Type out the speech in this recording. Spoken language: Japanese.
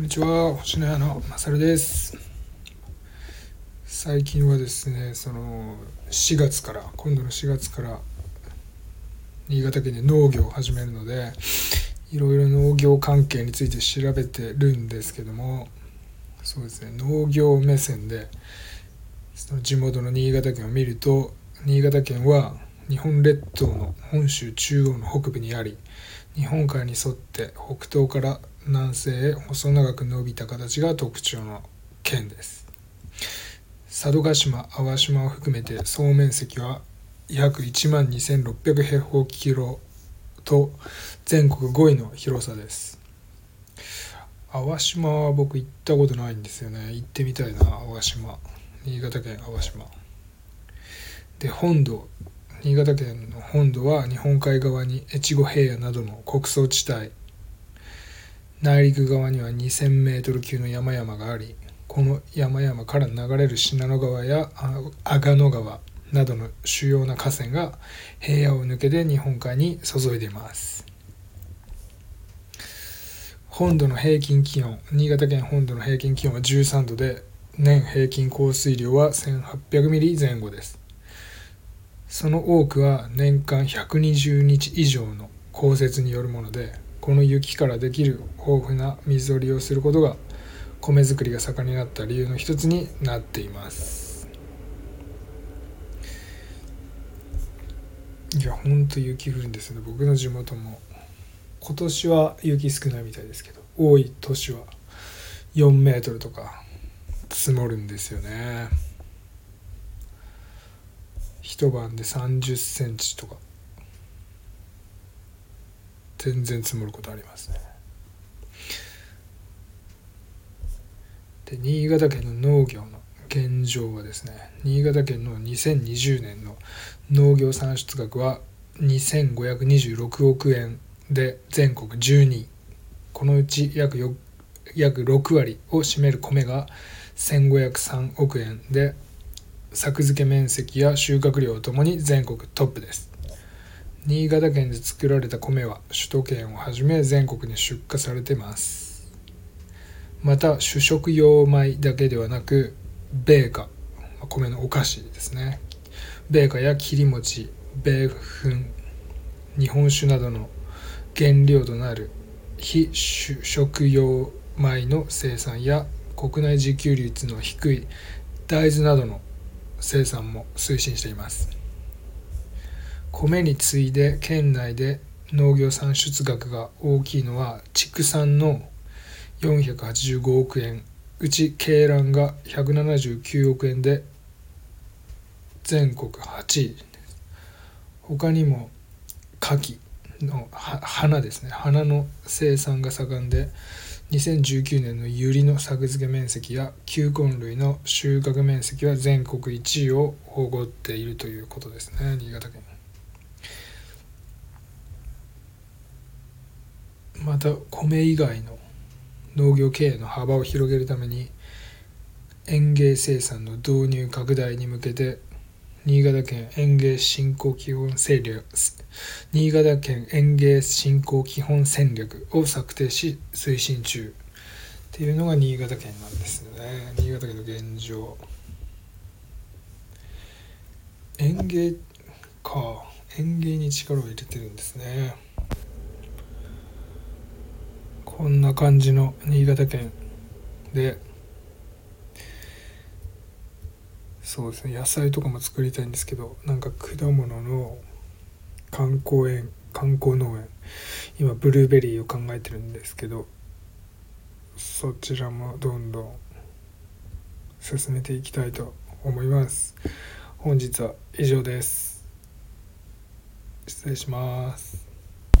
こんにちは星の屋のまさるです。最近はですねその4月から今度の4月から新潟県で農業を始めるのでいろいろ農業関係について調べてるんですけどもそうですね農業目線でその地元の新潟県を見ると新潟県は日本列島の本州中央の北部にあり日本海に沿って北東から南西へ細長く伸びた形が特徴の県です。佐渡島淡島を含めて総面積は約1万2600平方キロと全国5位の広さです。淡島は僕行ったことないんですよね。行ってみたいな淡島。新潟県淡島。で本土。新潟県の本土は日本海側に越後平野などの穀倉地帯内陸側には 2000m 級の山々がありこの山々から流れる信濃川や阿賀野川などの主要な河川が平野を抜けて日本海に注いでいます。本土の平均気温新潟県本土の平均気温は13度で年平均降水量は1800ミリ前後です。その多くは年間120日以上の降雪によるものでこの雪からできる豊富な水を利用することが米作りが盛んになった理由の一つになっています。いやほんと雪降るんですね。僕の地元も今年は雪少ないみたいですけど多い年は4メートルとか積もるんですよね。一晩で30センチとか。全然積もることありますね。で新潟県の農業の現状はですね新潟県の2020年の農業産出額は2526億円で全国12位。このうち約約6割を占める米が1503億円で作付け面積や収穫量ともに全国トップです。新潟県で作られた米は首都圏をはじめ全国に出荷されています。また主食用米だけではなく米菓。米のお菓子ですね。米菓や切り餅米粉日本酒などの原料となる非主食用米の生産や国内自給率の低い大豆などの生産も推進しています。米に次いで県内で農業産出額が大きいのは畜産の485億円。うち鶏卵が179億円で全国8位他にも牡蠣の花ですね。花の生産が盛んで2019年のユリの作付け面積や球根類の収穫面積は全国1位を誇っているということですね。新潟県。また米以外の農業経営の幅を広げるために園芸生産の導入拡大に向けて新潟県園芸振興基本戦略新潟県園芸振興基本戦略を策定し推進中。っていうのが新潟県なんですね。新潟県の現状。園芸か。園芸に力を入れてるんですね。こんな感じの新潟県でそうですね野菜とかも作りたいんですけどなんか果物の観光園観光農園今ブルーベリーを考えてるんですけどそちらもどんどん進めていきたいと思います。本日は以上です。失礼します。